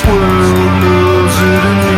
this world loves it.